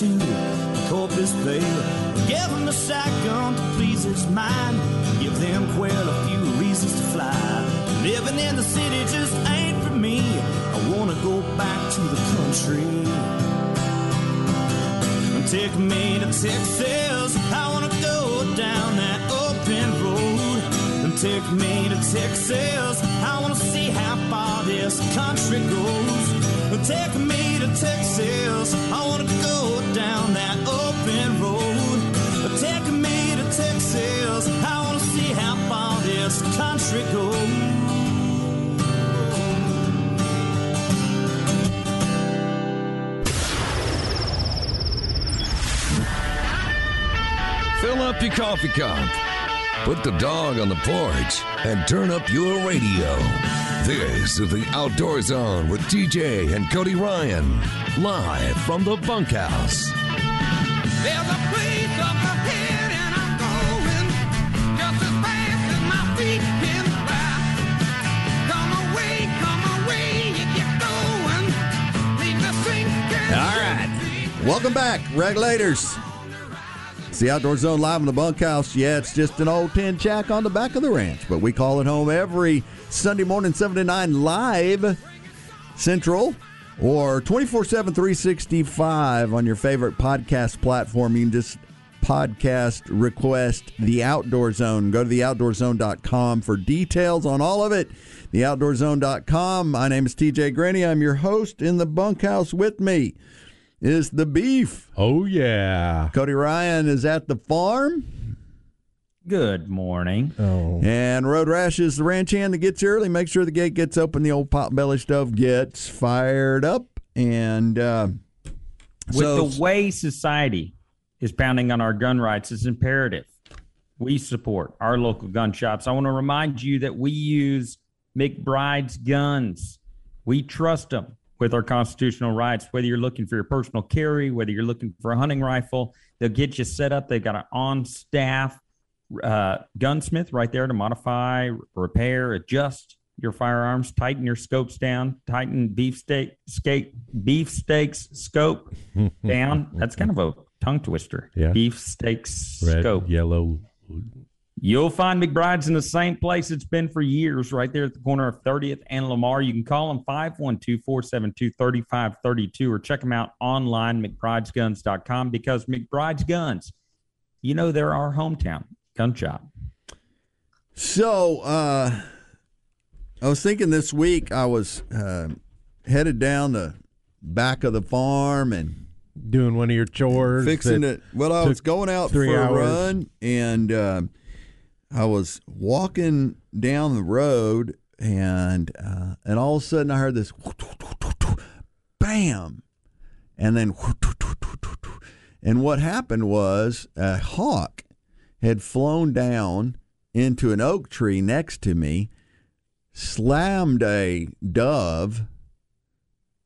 to Corpus Bay. Give him a shotgun to please his mind. Give them quail a few reasons to fly. Living in the city just ain't for me. I wanna go back to the country. Take me to Texas. I wanna go down that open road. And take me to Texas. I wanna see how far this country goes. Take me to Texas. I wanna go this country goes. Fill up your coffee cup. Put the dog on the porch and turn up your radio. This is the Outdoor Zone with TJ and Cody Ryan, live from the bunkhouse. Welcome back, regulators. It's the Outdoor Zone live in the bunkhouse. Yeah, it's just an old tin shack on the back of the ranch, but we call it home every Sunday morning, 7 to 9 live central or 24 7 365 on your favorite podcast platform. You can just podcast request the Outdoor Zone. Go to theoutdoorzone.com for details on all of it. Theoutdoorzone.com. My name is TJ Graney. I'm your host in the bunkhouse with me is the beef. Oh yeah. Cody Ryan is at the farm. Good morning. Oh. And Road Rash is the ranch hand that gets early. Make sure the gate gets open. The old pot belly stove gets fired up. And uh, With so, the way society is pounding on our gun rights, it's imperative we support our local gun shops. I want to remind you that we use McBride's guns. We trust them with our constitutional rights. Whether you're looking for your personal carry, whether you're looking for a hunting rifle, they'll get you set up. They've got an on staff uh, gunsmith right there to modify, repair, adjust your firearms, tighten your scopes down, tighten beefsteak, skate, beefsteaks scope down. That's kind of a tongue twister. Yeah. Beefsteaks Red, scope. yellow. You'll find McBride's in the same place it's been for years, right there at the corner of 30th and Lamar. You can call them 512 472 3532 or check them out online, McBride'sGuns.com, because McBride's Guns, you know, they're our hometown gun shop. so uh, I was thinking this week I was uh, headed down the back of the farm and Doing one of your chores. fixing it. Well, I was going out three for a hours. run, and uh, I was walking down the road, and uh, and all of a sudden I heard this bam, and then and what happened was a hawk had flown down into an oak tree next to me, slammed a dove,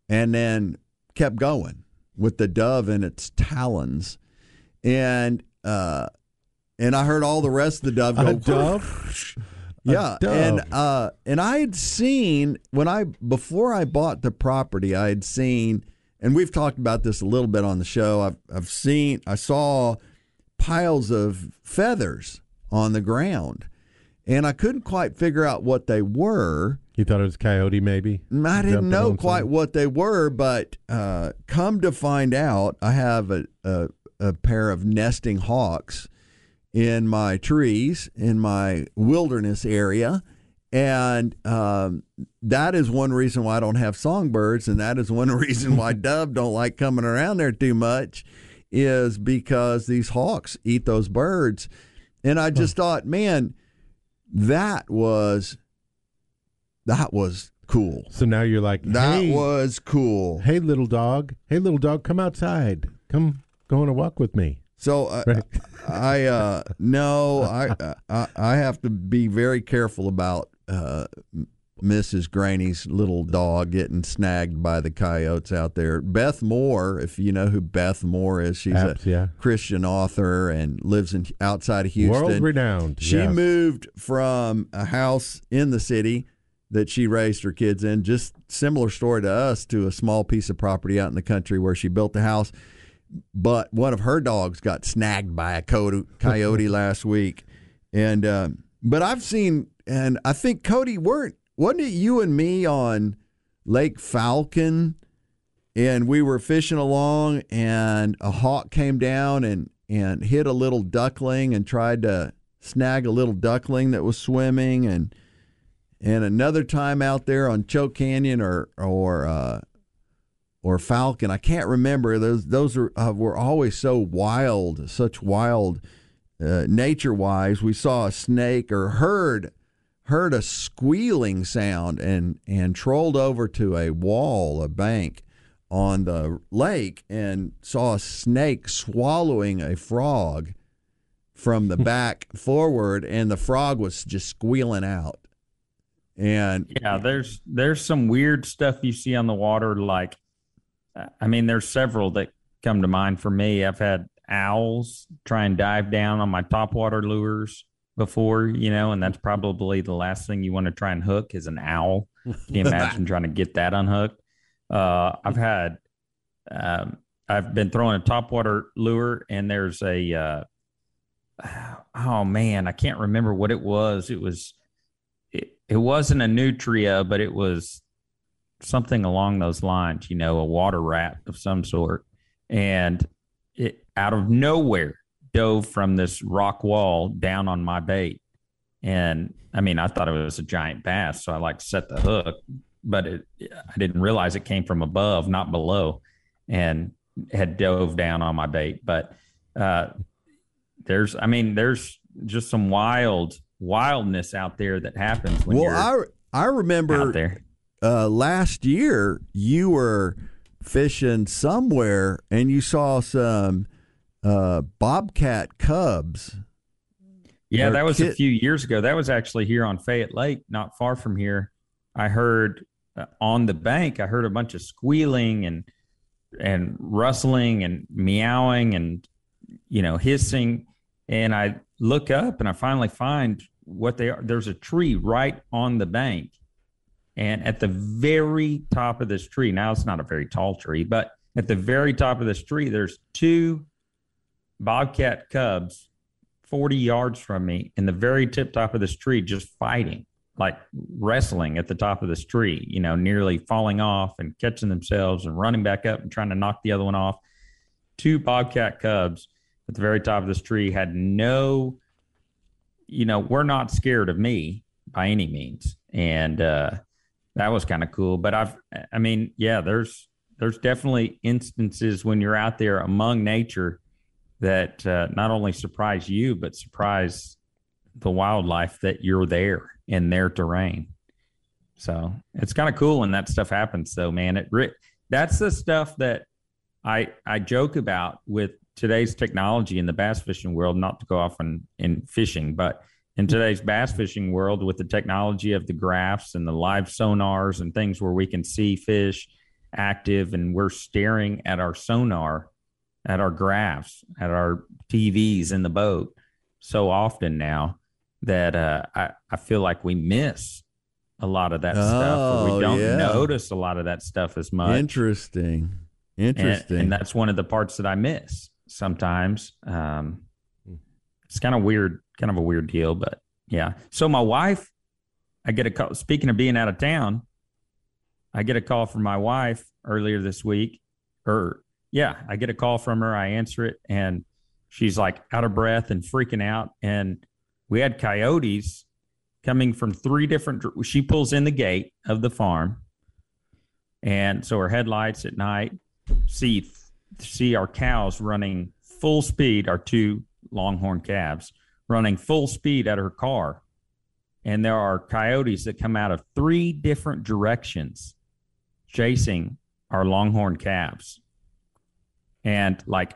and then kept going with the dove in its talons, and uh, and I heard all the rest of the dove go. A dove? Yeah, dove. and uh, and I had seen when I before I bought the property, I had seen, and we've talked about this a little bit on the show. I've I've seen, I saw piles of feathers on the ground, and I couldn't quite figure out what they were. You thought it was coyote, maybe? I didn't know quite something? what they were, but uh, come to find out, I have a, a, a pair of nesting hawks in my trees in my wilderness area. And um, that is one reason why I don't have songbirds, and that is one reason why dove don't like coming around there too much, is because these hawks eat those birds. And I just thought, man, that was that was cool. So now you're like, That was cool. hey, little dog. Hey, little dog, come outside. Come go on a walk with me. So uh, Right. I uh, no, I, I I have to be very careful about uh, Mrs. Graney's little dog getting snagged by the coyotes out there. Beth Moore, if you know who Beth Moore is, she's a yeah. Christian author and lives in outside of Houston. World renowned. She yes. moved from a house in the city that she raised her kids in. Just similar story to us to a small piece of property out in the country where she built the house. But one of her dogs got snagged by a coyote, coyote last week, and um, but I've seen, and I think Cody weren't wasn't it you and me on Lake Falcon, and we were fishing along, and a hawk came down and and hit a little duckling and tried to snag a little duckling that was swimming, and and another time out there on Choke Canyon or or uh, or Falcon, I can't remember. Those those are uh, were always so wild, such wild uh, nature wise. We saw a snake or heard heard a squealing sound and and trolled over to a wall, a bank on the lake, and saw a snake swallowing a frog from the back forward, and the frog was just squealing out. And Yeah, there's there's some weird stuff you see on the water. Like, I mean, there's several that come to mind for me. I've had owls try and dive down on my topwater lures before, you know, and that's probably the last thing you want to try and hook is an owl. Can you imagine trying to get that unhooked? Uh, I've had, um, I've been throwing a topwater lure, and there's a, uh, oh man, I can't remember what it was. It was, it, it wasn't a nutria, but it was something along those lines, you know, a water rat of some sort. And it out of nowhere dove from this rock wall down on my bait. And I mean, I thought it was a giant bass, so I like set the hook, but it, I didn't realize it came from above, not below, and had dove down on my bait. But uh, there's, I mean, there's just some wild wildness out there that happens when well, you're I I remember out there. Uh, last year you were fishing somewhere and you saw some uh, bobcat cubs. Yeah, that was a few years ago. That was actually here on Fayette Lake, not far from here. I heard uh, on the bank, I heard a bunch of squealing and and rustling and meowing and you know hissing, and I look up and I finally find what they are. There's a tree right on the bank, and at the very top of this tree, now it's not a very tall tree, but at the very top of this tree, there's two bobcat cubs 40 yards from me in the very tip top of this tree, just fighting, like wrestling at the top of this tree, you know, nearly falling off and catching themselves and running back up and trying to knock the other one off. Two bobcat cubs at the very top of this tree had no, you know, we're not scared of me by any means. And uh, that was kind of cool. But I've, I mean, yeah, there's, there's definitely instances when you're out there among nature that uh, not only surprise you but surprise the wildlife that you're there in their terrain. So it's kind of cool when that stuff happens, though, man. It that's the stuff that I I joke about with today's technology in the bass fishing world. Not to go off in, in fishing, but in today's bass fishing world, with the technology of the graphs and the live sonars and things where we can see fish active and we're staring at our sonar at our graphs, at our TVs in the boat so often now that uh, I, I feel like we miss a lot of that stuff. Or Oh, we don't yeah. notice a lot of that stuff as much. Interesting. And, Interesting. and that's one of the parts that I miss sometimes. Um, it's kind of weird, kind of a weird deal, but yeah. So my wife, I get a call. Speaking of being out of town, I get a call from my wife earlier this week, or yeah, I get a call from her. I answer it, and she's like out of breath and freaking out. And we had coyotes coming from three different. She pulls in the gate of the farm, and so her headlights at night see see our cows running full speed. Our two longhorn calves running full speed at her car, and there are coyotes that come out of three different directions, chasing our longhorn calves and like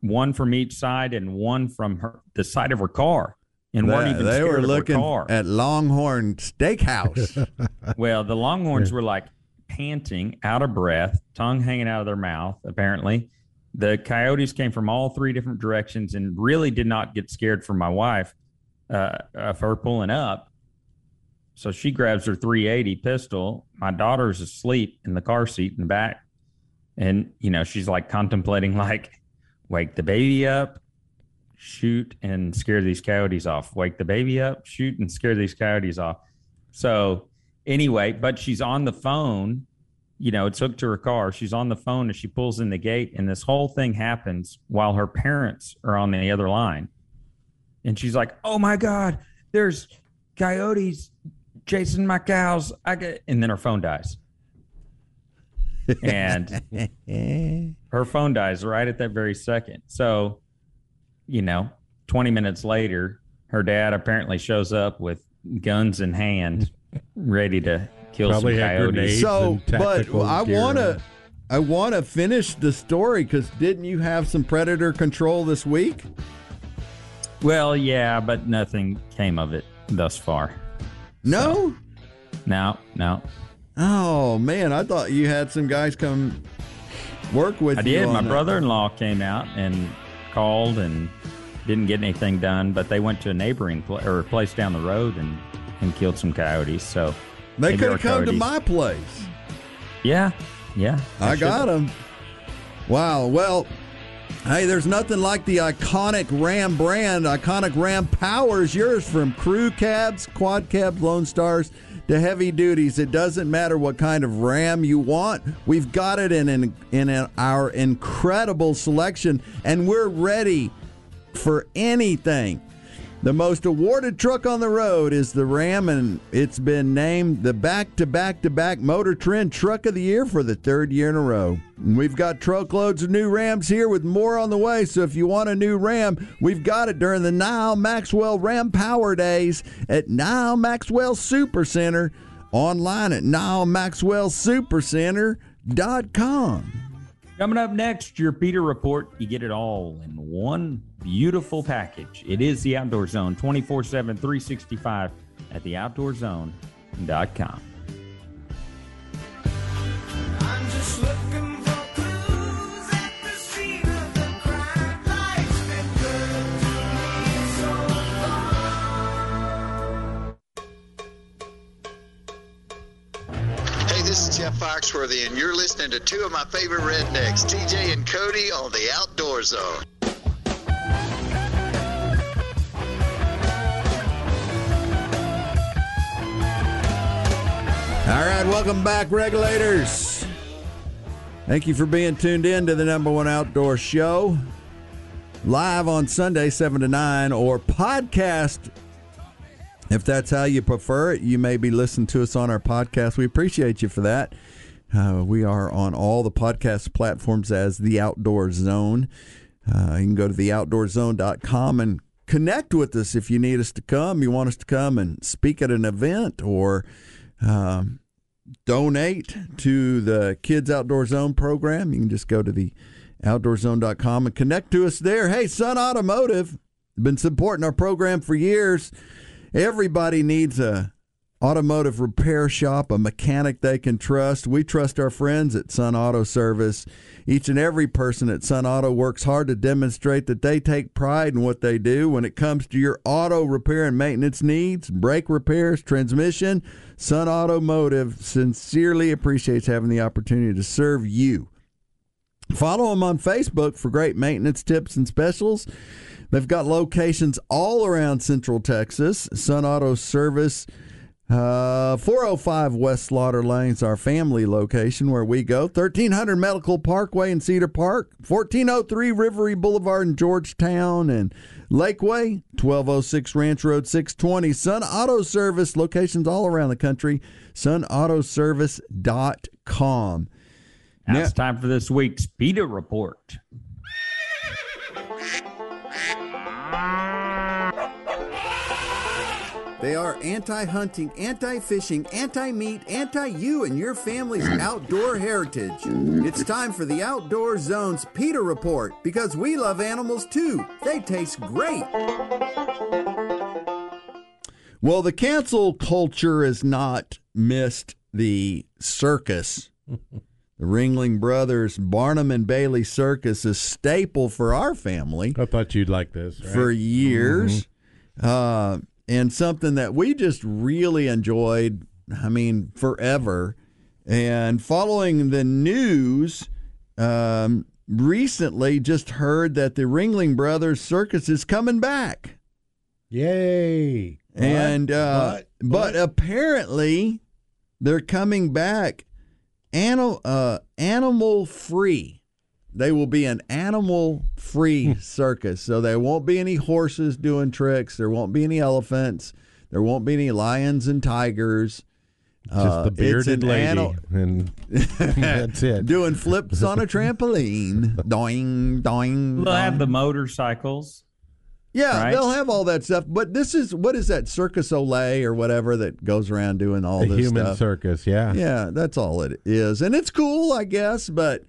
one from each side and one from her the side of her car and weren't even they scared were of her looking car. at Longhorn Steakhouse. well the longhorns were like panting out of breath tongue hanging out of their mouth apparently the coyotes came from all three different directions and really did not get scared from my wife uh, of her pulling up So she grabs her 380 pistol. My daughter's asleep in the car seat in the back. And, you know, she's like contemplating, like, wake the baby up, shoot, and scare these coyotes off. Wake the baby up, shoot, and scare these coyotes off. So, anyway, but she's on the phone. You know, it's hooked to her car. She's on the phone as she pulls in the gate, and this whole thing happens while her parents are on the other line. And she's like, "Oh my god, there's coyotes chasing my cows." I get, and then her phone dies, and her phone dies right at that very second. So, you know, twenty minutes later, her dad apparently shows up with guns in hand, ready to kill Probably some had coyotes. So, but I want to. I want to finish the story because didn't you have some predator control this week? Well, yeah, but nothing came of it thus far. No. No, no. Oh man, I thought you had some guys come work with I you. did. My brother-in-law came out and called and didn't get anything done, but they went to a neighboring pl- or place down the road and and killed some coyotes. So They could have come to my place. Yeah, yeah. I got them. Wow. Well, hey, there's nothing like the iconic Ram brand. Iconic Ram power is yours from crew cabs, quad cabs, Lone Stars to heavy duties. It doesn't matter what kind of Ram you want. We've got it in in, in our incredible selection, and we're ready for anything. The most awarded truck on the road is the Ram, and it's been named the back to back to back Motor Trend Truck of the Year for the third year in a row. And we've got truckloads of new Rams here with more on the way. So if you want a new Ram, we've got it during the Nyle Maxwell Ram Power Days at Nyle Maxwell Supercenter, Online at NyleMaxwellSuperCenter.com. Coming up next, your Peter Report. You get it all in one beautiful package. It is the Outdoor Zone 24 7, 365 at theoutdoorzone.com. I'm just looking for clues at the scene of the crime. Life's been good to me so far. Hey, this is Jeff Foxworthy, and you're listening to two of my favorite rednecks, TJ and Cody, on the Outdoor Zone. All right, welcome back, regulators. Thank you for being tuned in to the number one outdoor show. Live on Sunday, 7 to 9, or podcast. If that's how you prefer it, you may be listening to us on our podcast. We appreciate you for that. Uh, we are on all the podcast platforms as The Outdoor Zone. Uh, you can go to theoutdoorzone.com and connect with us if you need us to come. You want us to come and speak at an event or um, donate to the Kids Outdoor Zone program. You can just go to the outdoorzone.com and connect to us there. Hey, Sun Automotive, been supporting our program for years. Everybody needs a automotive repair shop, a mechanic they can trust. We trust our friends at Sun Auto Service. Each and every person at Sun Auto works hard to demonstrate that they take pride in what they do when it comes to your auto repair and maintenance needs, brake repairs, transmission. Sun Automotive sincerely appreciates having the opportunity to serve you. Follow them on Facebook for great maintenance tips and specials. They've got locations all around Central Texas. Sun Auto Service, uh, 405 West Slaughter Lane's our family location where we go. 1300 Medical Parkway in Cedar Park. 1403 Rivery Boulevard in Georgetown and Lakeway. 1206 Ranch Road 620. Sun Auto Service locations all around the country. SunAutoservice.com. Now Yeah. it's time for this week's Peter Report. They are anti hunting, anti fishing, anti meat, anti you and your family's outdoor heritage. It's time for the Outdoor Zone's Peter Report because we love animals too. They taste great. Well, the cancel culture has not missed the circus. The Ringling Brothers Barnum and Bailey Circus is staple for our family I thought you'd like this. Right? for years. Uh, and something that we just really enjoyed. I mean, forever. And following the news, um, recently just heard that the Ringling Brothers Circus is coming back. Yay! and uh, What? but apparently they're coming back animal uh, animal free. They will be an animal free circus, so there won't be any horses doing tricks. There won't be any elephants. There won't be any lions and tigers. just uh, the bearded an lady, ani- and that's it. Doing flips on a trampoline, doing, doing. They'll have the motorcycles. Yeah, right? they'll have all that stuff. But this is what is that Circus Olay or whatever that goes around doing all the this human stuff. circus, yeah, Yeah, that's all it is, and it's cool, I guess. But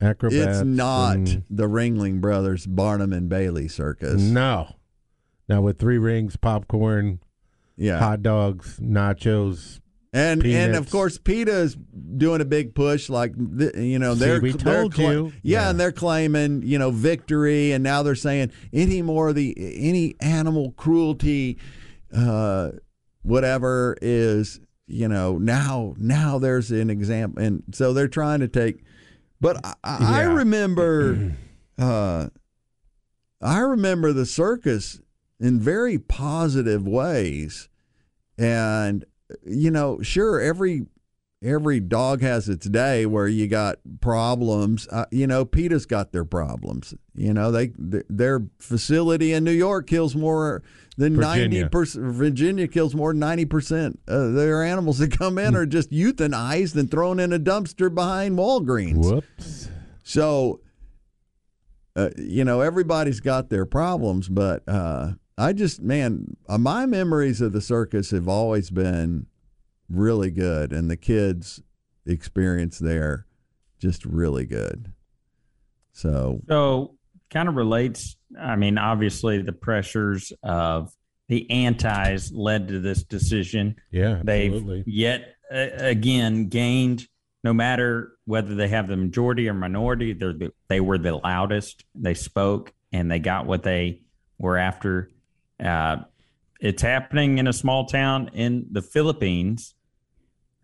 acrobats. it's not and- the Ringling Brothers Barnum and Bailey Circus. no. Now with three rings, popcorn, Yeah, hot dogs, nachos. and and of course PETA's doing a big push. Like you know, they're we they're told you. Yeah, Yeah. and they're claiming you know victory, and now they're saying any more of the any animal cruelty, uh, whatever is you know now now there's an example, and so they're trying to take. But I, I Yeah. remember, uh, I remember the circus in very positive ways, and you know, sure, every every dog has its day where you got problems. Uh, you know, PETA's got their problems. You know, they their facility in New York kills more than ninety percent. Virginia kills more than ninety percent of their animals that come in are just euthanized and thrown in a dumpster behind Walgreens. Whoops. So, uh, you know, everybody's got their problems, but uh, I just, man, uh, my memories of the circus have always been really good, and the kids' experience there just really good. So, So, kind of relates. I mean, obviously, the pressures of the antis led to this decision. Yeah, They've absolutely. yet uh, again gained, no matter whether they have the majority or minority, they're the, they were the loudest. They spoke and they got what they were after. Uh, it's happening in a small town in the Philippines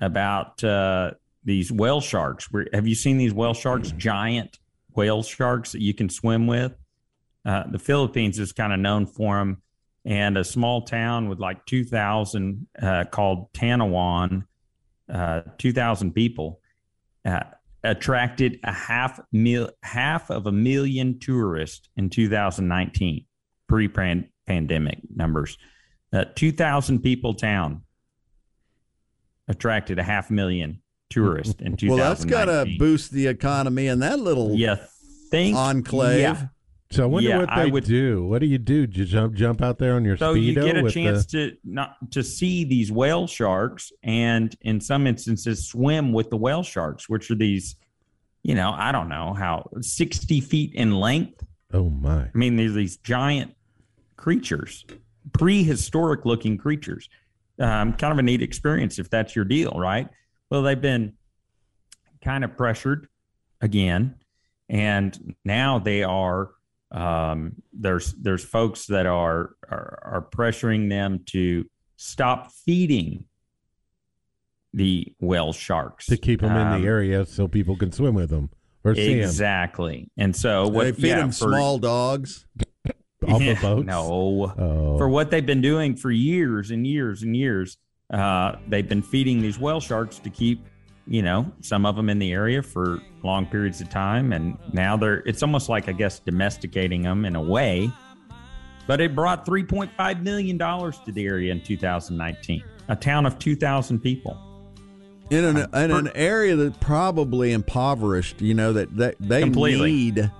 about uh, these whale sharks. Have you seen these whale sharks? Giant whale sharks that you can swim with. Uh, the Philippines is kind of known for them, and a small town with like two thousand uh, called Tanawan, uh, two thousand people, uh, attracted a half mil half of a million tourists in 2019, pre-pandemic numbers. Uh, two thousand people town attracted a half million tourists in 2019. well, that's got to boost the economy in that little yeah think enclave. Yeah. So I wonder Yeah, what I they would- do. What do you do? Do you jump jump out there on your So speedo you get a chance the, to not to see these whale sharks, and in some instances, swim with the whale sharks, which are these, you know, I don't know how sixty feet in length. Oh my! I mean, there's these giant creatures, prehistoric looking creatures. Um, kind of a neat experience if that's your deal, right? Well, they've been kind of pressured again, and now they are. Um, there's there's folks that are, are are pressuring them to stop feeding the whale sharks To keep them in Um, the area so people can swim with them or see them Exactly, and so what they feed yeah, them for- small dogs. Off Yeah, of boats. No, Oh, for what they've been doing for years and years and years. Uh, they've been feeding these whale sharks to keep, you know, some of them in the area for long periods of time, and now they're. It's almost like I guess domesticating them in a way. But it brought 3.5 million dollars to the area in 2019. A town of 2,000 people. in an in an area that probably impoverished. You know that that they Completely. need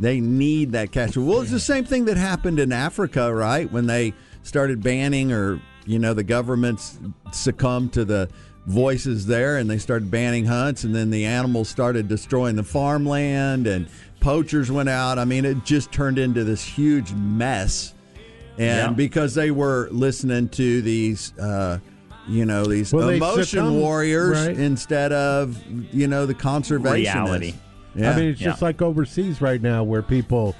they need that cash. Well, it's the same thing that happened in Africa, right? When they started banning, or you know, the governments succumbed to the voices there, and they started banning hunts, and then the animals started destroying the farmland, and poachers went out. I mean, it just turned into this huge mess. And Yeah. because they were listening to these, uh, you know, these Well, emotion succumbed, warriors right. instead of you know the conservationists. Reality. Yeah. I mean, it's just like overseas right now where people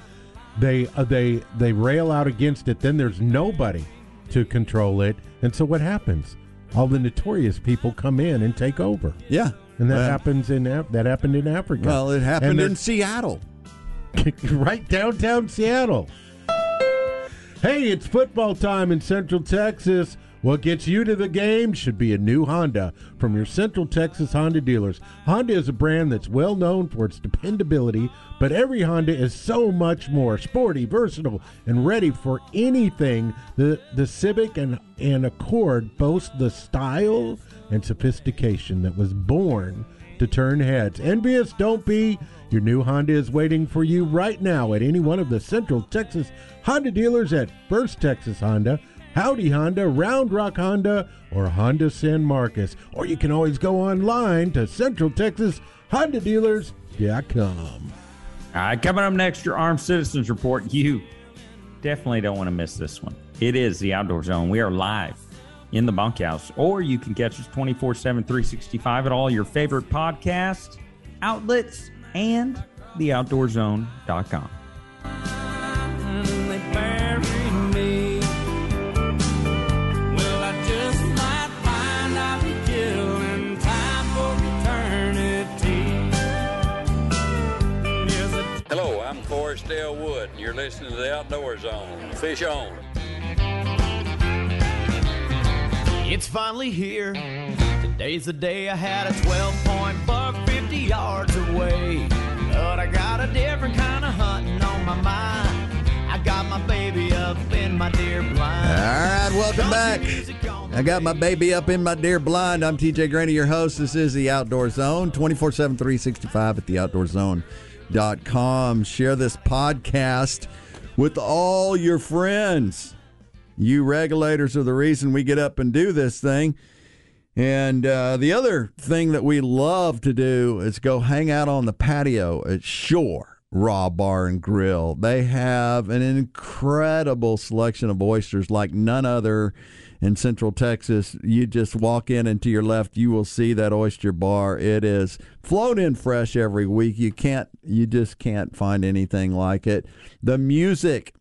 they uh, they they rail out against it. Then there's nobody to control it. And so what happens? All the notorious people come in and take over. Yeah. And that Well- happens in Af- that happened in Africa. Well, it happened in Seattle. right downtown Seattle. Hey, it's football time in Central Texas. What gets you to the game should be a new Honda from your Central Texas Honda dealers. Honda is a brand that's well known for its dependability, but every Honda is so much more sporty, versatile, and ready for anything. The the Civic and, and Accord boast the style and sophistication that was born to turn heads. Envious, don't be. Your new Honda is waiting for you right now at any one of the Central Texas Honda dealers at First Texas Honda, Howdy Honda, Round Rock Honda, or Honda San Marcos. Or you can always go online to Central Texas Honda Dealers.com. All right, coming up next, your Armed Citizens Report. You definitely don't want to miss this one. It is the Outdoor Zone. We are live in the bunkhouse, or you can catch us 24 7, 365 at all your favorite podcast outlets and the theoutdoorzone.com. Dale Wood, and you're listening to the Outdoor Zone. Fish on. It's finally here. Today's the day I had a 12 point buck 50 yards away. But I got a different kind of hunting on my mind. I got my baby up in my deer blind. All right, welcome back. I got my baby up in my deer blind. I'm TJ Graney, your host. This is the Outdoor Zone, 24 7, 365 at theoutdoorzone.com. Share this podcast with all your friends. You regulators are the reason we get up and do this thing. And uh, the other thing that we love to do is go hang out on the patio at Shore Raw Bar and Grill. They have an incredible selection of oysters like none other in Central Texas. You just walk in and to your left, you will see that oyster bar. It is flown in fresh every week. You can't, you just can't find anything like it. The music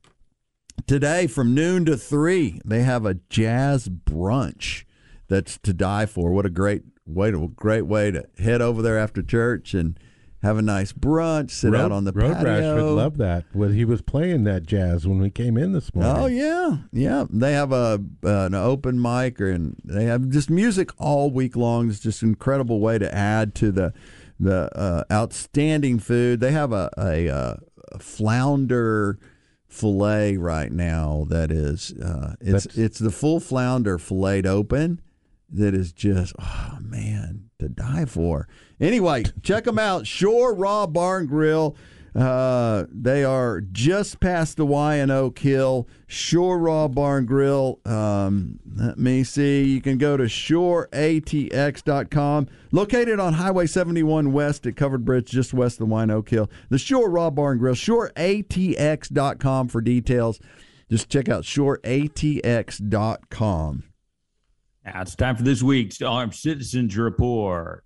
today from noon to three, they have a jazz brunch that's to die for. What a great way to great way to head over there after church and have a nice brunch, sit out on the Road patio. Rash would love that. Well, he was playing that jazz when we came in this morning. Oh yeah, yeah. They have a uh, an open mic, or and they have just music all week long. It's just an incredible way to add to the the uh, outstanding food. They have a a, uh, a flounder fillet right now that is uh, it's That's- it's the full flounder filleted open that is just oh man to die for. Anyway, check them out. Shore Raw Bar and Grill. Uh, they are just past the Y and Oak Hill Shore Raw Bar and Grill. Um, let me see. You can go to shoreatx.com. Located on Highway 71 West at Covered Bridge, just west of the Y and Oak Hill. The Shore Raw Bar and Grill. Shoreatx.com for details. Just check out shoreatx.com. Now it's time for this week's Armed Citizens Report.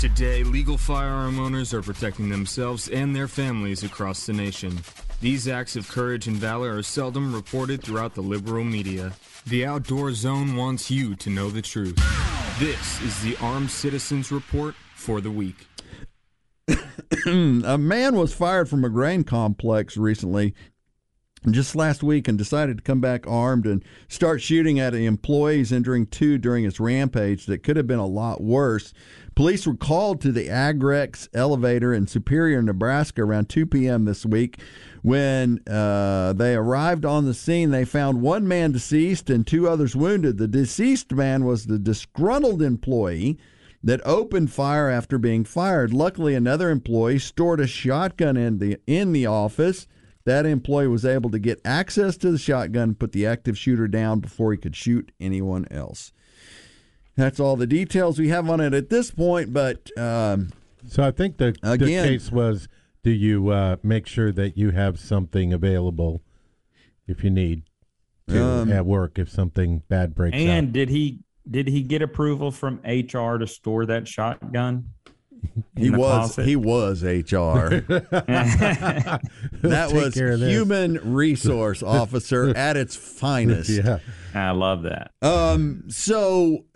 Today, legal firearm owners are protecting themselves and their families across the nation. These acts of courage and valor are seldom reported throughout the liberal media. The Outdoor Zone wants you to know the truth. This is the Armed Citizens Report for the week. a man was fired from a grain complex recently just last week and decided to come back armed and start shooting at employees, injuring two during his rampage that could have been a lot worse. Police were called to the Agrex elevator in Superior, Nebraska around 2 p.m. this week. When uh, they arrived on the scene, they found one man deceased and two others wounded. The deceased man was the disgruntled employee that opened fire after being fired. Luckily, another employee stored a shotgun in the in the office. That employee was able to get access to the shotgun, and put the active shooter down before he could shoot anyone else. That's all the details we have on it at this point. But um, So I think the, the case was do you uh, make sure that you have something available if you need to Um, at work if something bad breaks And out? did he did he get approval from HR to store that shotgun? He was closet. he was HR. that was care of this. human resource officer at its finest. Yeah. I love that. Um, so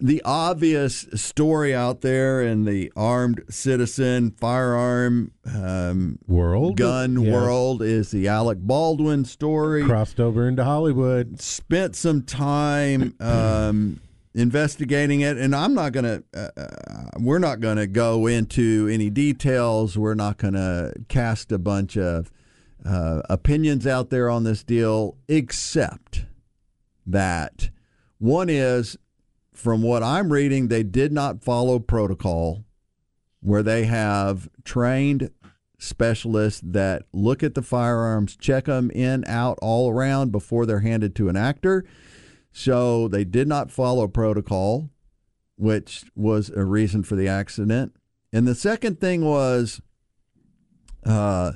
the obvious story out there in the armed citizen firearm um, World gun Yes. world is the Alec Baldwin story. crossed over into Hollywood. Spent some time um, investigating it, and I'm not gonna. Uh, uh, we're not gonna go into any details. We're not gonna cast a bunch of uh, opinions out there on this deal, except that one is from what I'm reading, they did not follow protocol where they have trained specialists that look at the firearms, check them in, out, all around before they're handed to an actor. So they did not follow protocol, which was a reason for the accident. And the second thing was uh,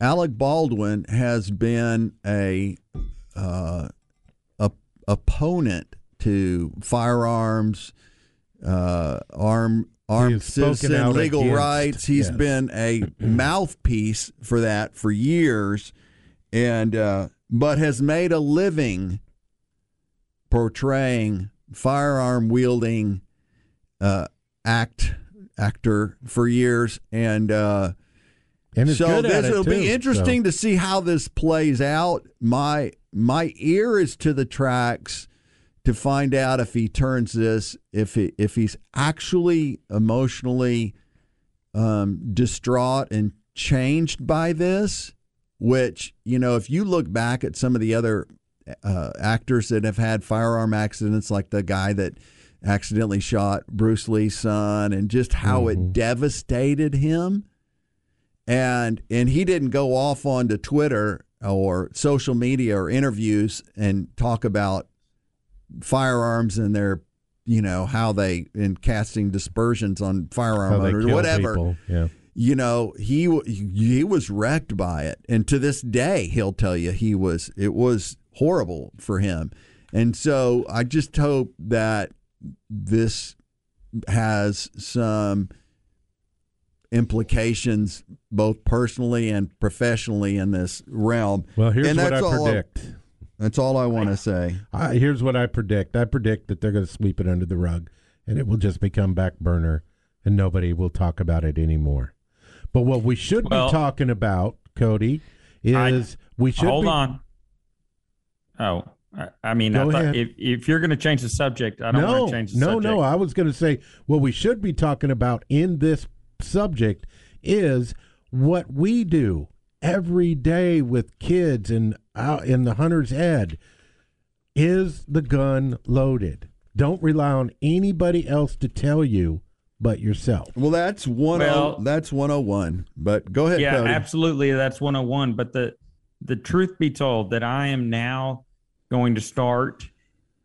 Alec Baldwin has been a uh, opponent to firearms, uh, arm armed citizen legal against, rights. He's yes. been a mouthpiece for that for years, and uh, but has made a living portraying firearm wielding uh, act actor for years, and. Uh, And so this it, will be interesting so. to see how this plays out. My my ear is to the tracks to find out if he turns this if he, if he's actually emotionally um, distraught and changed by this. Which you know, if you look back at some of the other uh, actors that have had firearm accidents, like the guy that accidentally shot Bruce Lee's son, and just how it devastated him and and he didn't go off onto Twitter or social media or interviews and talk about firearms and their you know how they in casting dispersions on firearm owners whatever Yeah. you know he he was wrecked by it and to this day he'll tell you he was it was horrible for him and so i just hope that this has some implications both personally and professionally in this realm Well, here's and what I predict. That's all i want to say I, here's what I predict. I predict that they're going to sweep it under the rug, and it will just become back burner, and nobody will talk about it anymore. But what we should Well- be talking about, Cody, I- is we should Hold be, on. Oh, I, I mean, I thought if, if you're going to change the subject, I don't no, want to change the subject. no, subject. no. I was going to say what we should be talking about in this subject is what we do every day with kids and out in the hunter's ed. Is the gun loaded? Don't rely on anybody else to tell you but yourself. well that's one Well- that's 101 but go ahead yeah, Cody. absolutely. That's 101. But the the truth be told, that I am now going to start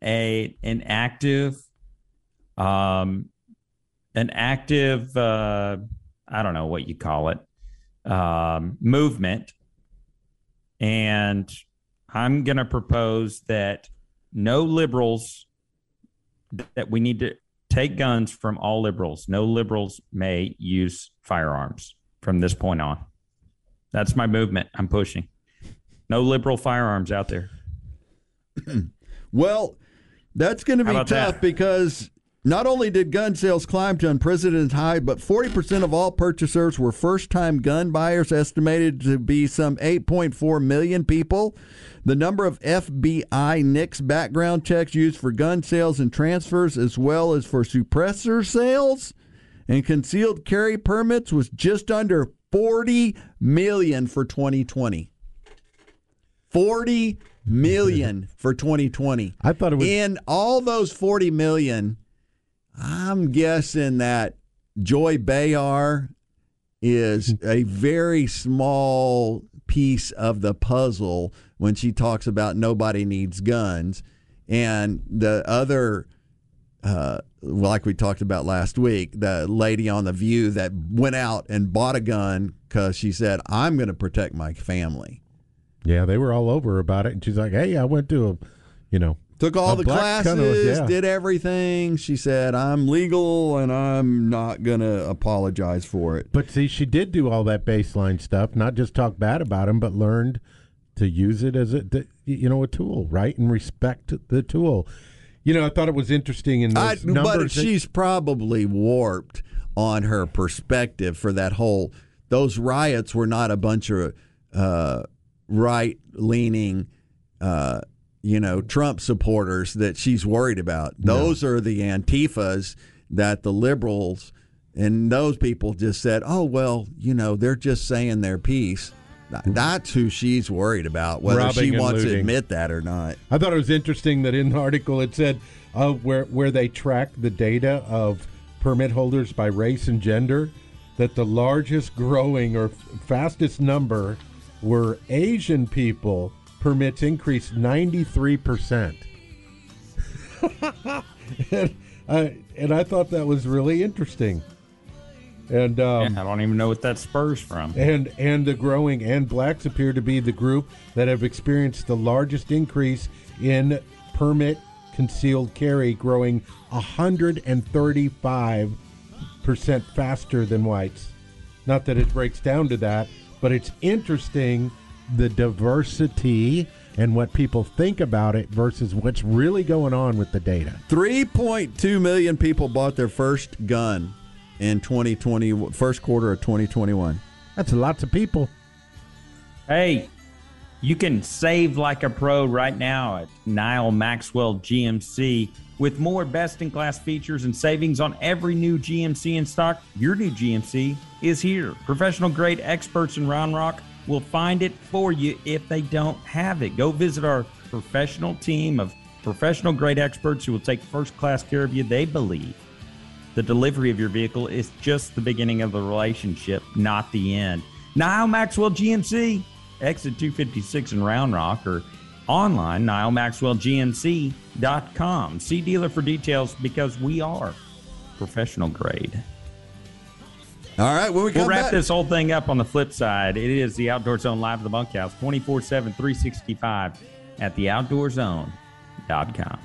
a an active, um, an active. Uh, I don't know what you call it, um, movement, and I'm going to propose that no liberals that we need to take guns from all liberals. No liberals may use firearms from this point on. That's my movement. I'm pushing. No liberal firearms out there. Well, that's going to be tough that? because not only did gun sales climb to unprecedented high, but 40% of all purchasers were first-time gun buyers, estimated to be some 8.4 million people. The number of FBI NICS background checks used for gun sales and transfers, as well as for suppressor sales and concealed carry permits, was just under 40 million for 2020. 40 million for 2020. I thought it was In all those 40 million, I'm guessing that Joy Behar is a very small piece of the puzzle when she talks about nobody needs guns. And the other, uh, like we talked about last week, the lady on The View that went out and bought a gun because she said, I'm going to protect my family. Yeah, they were all over about it, and she's like, "Hey, I went to a, you know, Took all A the classes, yeah. did everything. She said, I'm legal and I'm not going to apologize for it. But see, she did do all that baseline stuff, not just talk bad about him, but learned to use it as a you know a tool, right? And respect the tool. You know, I thought it was interesting in I, those but numbers. that- she's probably warped on her perspective for that whole. Those riots were not a bunch of uh, right leaning, uh, you know, Trump supporters that she's worried about. Those are the Antifas that the liberals and those people just said, oh, well, you know, they're just saying their piece. Th- That's who she's worried about, whether Robbing she wants to admit that or not. I thought it was interesting that in the article it said uh, where where they track the data of permit holders by race and gender, that the largest growing or f- fastest number were Asian people. Permits increased ninety three percent. And I and I thought that was really interesting. And um, Yeah, I don't even know what that spurs from. and and the growing and blacks appear to be the group that have experienced the largest increase in permit concealed carry growing 135 percent faster than whites not that it breaks down to that but it's interesting the diversity and what people think about it versus what's really going on with the data 3.2 million people bought their first gun in 2020 first quarter of 2021 that's a lots of people Hey, you can save like a pro right now at Nyle Maxwell GMC with more best in class features and savings on every new GMC in stock. Your new GMC is here. Professional grade experts in Round Rock will find it for you if they don't have it. Go visit our professional team of professional grade experts who will take first class care of you. They believe the delivery of your vehicle is just the beginning of the relationship, not the end. Nyle Maxwell GMC, exit 256 in Round Rock, or online, NyleMaxwellGMC.com. See dealer for details because we are professional grade. All right when we We'll come wrap back this whole thing up on the flip side. It is the Outdoor Zone live at the bunkhouse 24 7, 365 at theoutdoorzone.com.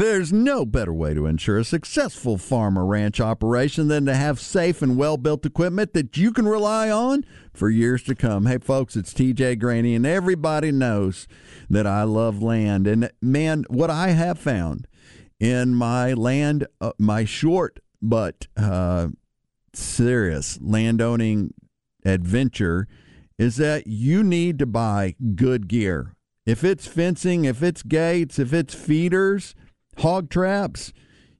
There's no better way to ensure a successful farm or ranch operation than to have safe and well built equipment that you can rely on for years to come. Hey, folks, it's TJ Graney, and everybody knows that I love land. And man, what I have found in my land, uh, my short but uh, serious landowning adventure is that you need to buy good gear. If it's fencing, if it's gates, if it's feeders, hog traps,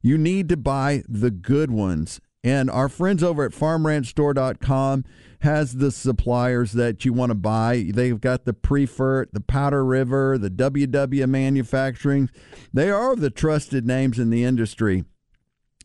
you need to buy the good ones. And our friends over at farmranchstore.com has the suppliers that you want to buy. They've got the Priefert, the Powder River, the WW Manufacturing. They are the trusted names in the industry.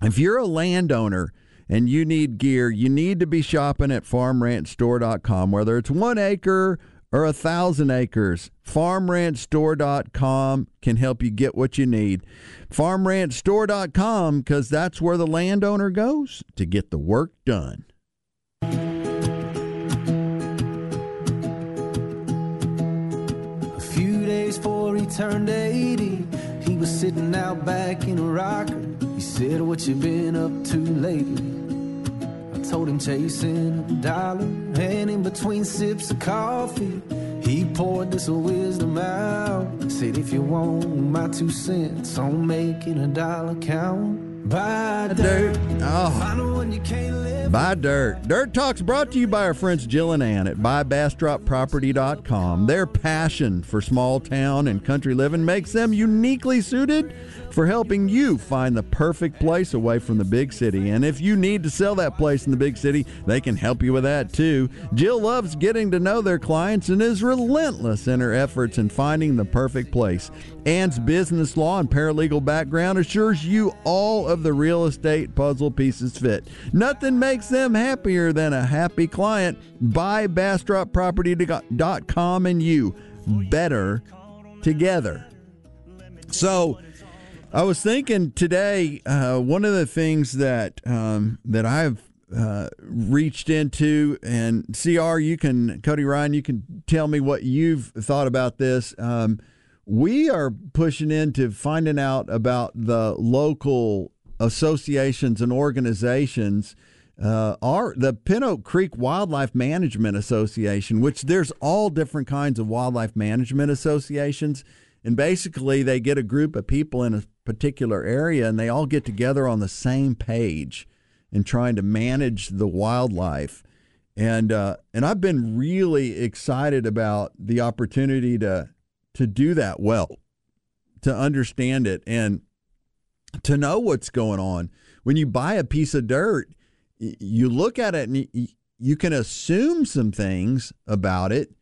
If you're a landowner and you need gear, you need to be shopping at farmranchstore.com, whether it's one acre or a thousand acres. Farmranchstore.com can help you get what you need. Farmranchstore.com, because that's where the landowner goes to get the work done. A few days before he turned 80, he was sitting out back in a rocker. He said, What you been up to lately? Told him chasing a dollar, and in between sips of coffee, he poured this wisdom out. Said, If you want my two cents on making a dollar count, buy dirt. Oh. Find the one you can't live Buy Dirt. Dirt Talk's brought to you by our friends Jill and Ann at buybastropproperty.com. Their passion for small town and country living makes them uniquely suited for helping you find the perfect place away from the big city. And if you need to sell that place in the big city, they can help you with that too. Jill loves getting to know their clients and is relentless in her efforts in finding the perfect place. Ann's business law and paralegal background assures you all of the real estate puzzle pieces fit. Nothing makes them happier than a happy client. Buy BastropProperty.com and you better together. So, I was thinking today, uh, one of the things that um, that I've uh, reached into. And CR, you can, Cody Ryan, you can tell me what you've thought about this. Um, we are pushing into finding out about the local associations and organizations. Uh, are the Pin Oak Creek Wildlife Management Association, which there's all different kinds of wildlife management associations, and basically they get a group of people in a particular area and they all get together on the same page and trying to manage the wildlife. And uh, and I've been really excited about the opportunity to to do that well, to understand it and to know what's going on. When you buy a piece of dirt, you look at it and you can assume some things about it,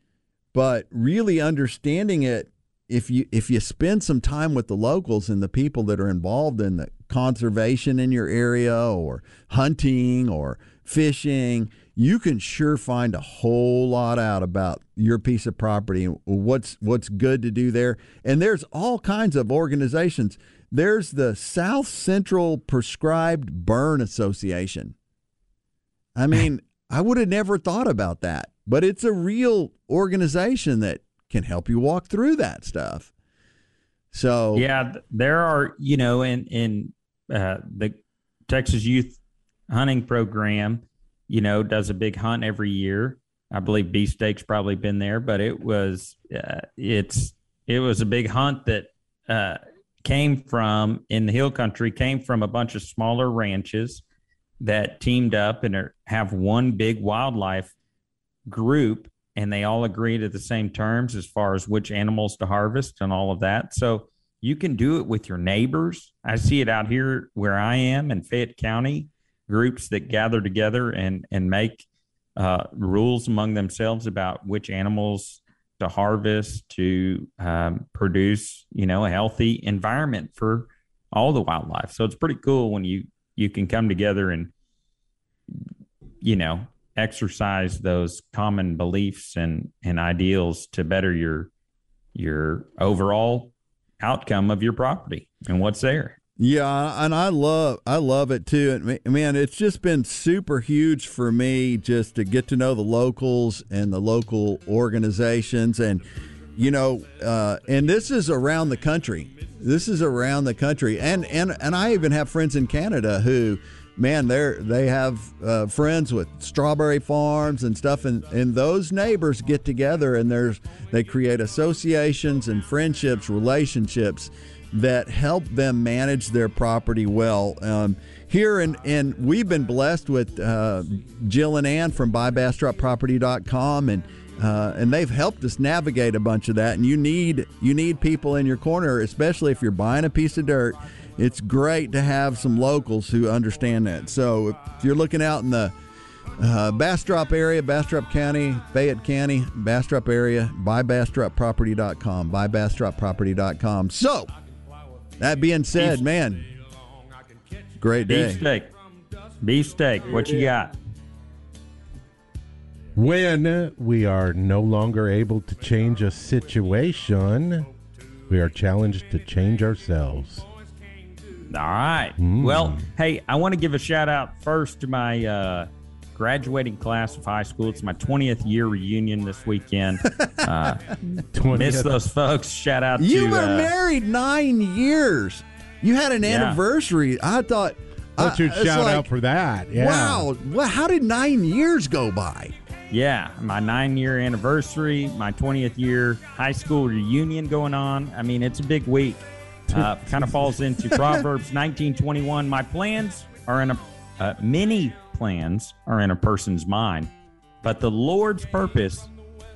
but really understanding it if you if you spend some time with the locals and the people that are involved in the conservation in your area or hunting or fishing, you can sure find a whole lot out about your piece of property and what's what's good to do there. And there's all kinds of organizations. There's the South Central Prescribed Burn Association. I mean, I would have never thought about that, but it's a real organization that can help you walk through that stuff. So Yeah, there are, you know, in in uh, the Texas Youth Hunting Program, you know, does a big hunt every year. I believe Beefsteak's probably been there, but it was uh, it's it was a big hunt that uh, came from in the hill country, came from a bunch of smaller ranches that teamed up and are, have one big wildlife group and they all agreed at the same terms as far as which animals to harvest and all of that. So you can do it with your neighbors. I see it out here where I am in Fayette County, groups that gather together and and make uh, rules among themselves about which animals to harvest to um, produce, you know, a healthy environment for all the wildlife. So it's pretty cool when you you can come together and you know exercise those common beliefs and and ideals to better your your overall outcome of your property and what's there. Yeah, and I love I love it too. And ma- man, it's just been super huge for me just to get to know the locals and the local organizations, and you know, uh, and this is around the country. This is around the country, and and and I even have friends in Canada who, man, they're they have uh, friends with strawberry farms and stuff, and and those neighbors get together and there's they create associations and friendships, relationships that help them manage their property well. Um, here and and we've been blessed with uh, Jill and Ann from buybastropproperty.com and uh, and they've helped us navigate a bunch of that. And you need you need people in your corner, especially if you're buying a piece of dirt. It's great to have some locals who understand that. So if you're looking out in the uh, Bastrop area, Bastrop County, Fayette County, Bastrop area, buybastropproperty.com, buybastropproperty.com. So, that being said, Beef- man, great day. Beefsteak. Beefsteak. What you got? When we are no longer able to change a situation, we are challenged to change ourselves. All right. Well, hey, I want to give a shout out first to my uh, graduating class of high school. It's my 20th year reunion this weekend. Uh, 20th. miss those folks. Shout out to You to were uh, married nine years. You had an Yeah. anniversary. I thought. What's I- your it's shout like, out for that? Yeah. Wow. Well, how did nine years go by? Yeah, my nine year anniversary, my 20th year high school reunion going on. I mean, it's a big week. Uh, kind of falls into Proverbs 1921. My plans are in a, uh, many plans are in a person's mind, but the Lord's purpose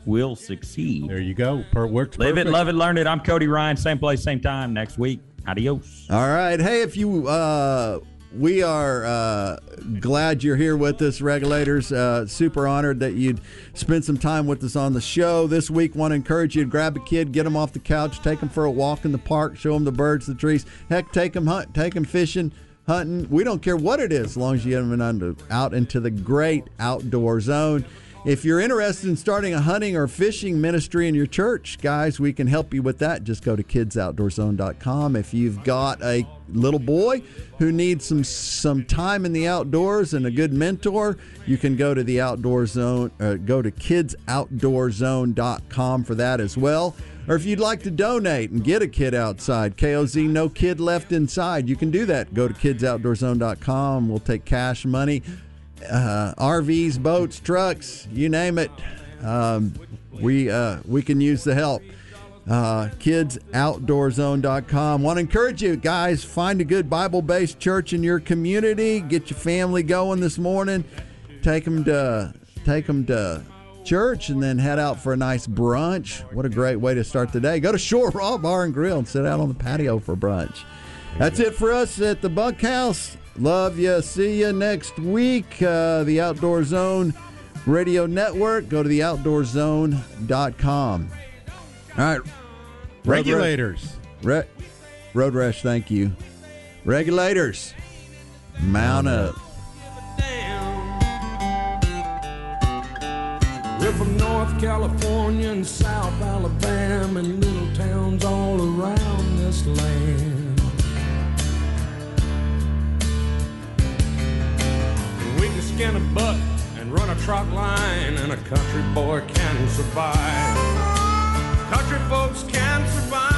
will succeed. There you go. Per works Live it, love it, learn it. I'm Cody Ryan. Same place, same time next week. Adios. All right. Hey, if you, uh, we are uh, glad you're here with us, regulators. Uh, super honored that you'd spend some time with us on the show this week. Want to encourage you to grab a kid, get them off the couch, take them for a walk in the park, show them the birds, the trees. Heck, take them hunt, take them fishing, hunting. We don't care what it is, as long as you get them under, out into the great outdoor zone. If you're interested in starting a hunting or fishing ministry in your church, guys, we can help you with that. Just go to kidsoutdoorzone.com. If you've got a little boy who needs some some time in the outdoors and a good mentor, you can go to the outdoor zone. Uh, go to kidsoutdoorzone.com for that as well. Or if you'd like to donate and get a kid outside, KOZ No Kid Left Inside, you can do that. Go to kidsoutdoorzone.com. We'll take cash money uh, RVs, boats, trucks, you name it. Um, we uh, we can use the help. Uh, kidsoutdoorzone.com. Want to encourage you guys find a good Bible-based church in your community. Get your family going this morning. Take them to take them to church and then head out for a nice brunch. What a great way to start the day. Go to Shore Raw Bar and Grill and sit out on the patio for brunch. That's it for us at the Bunkhouse. Love you. See you next week. Uh, the Outdoor Zone Radio Network. Go to theoutdoorzone.com. All right. Road Regulators. Re- Road Rash, thank you. Regulators, mount up. We're from North California and South Alabama and little towns all around this land. We can skin a buck and run a trot line, and a country boy can survive. Country folks can survive.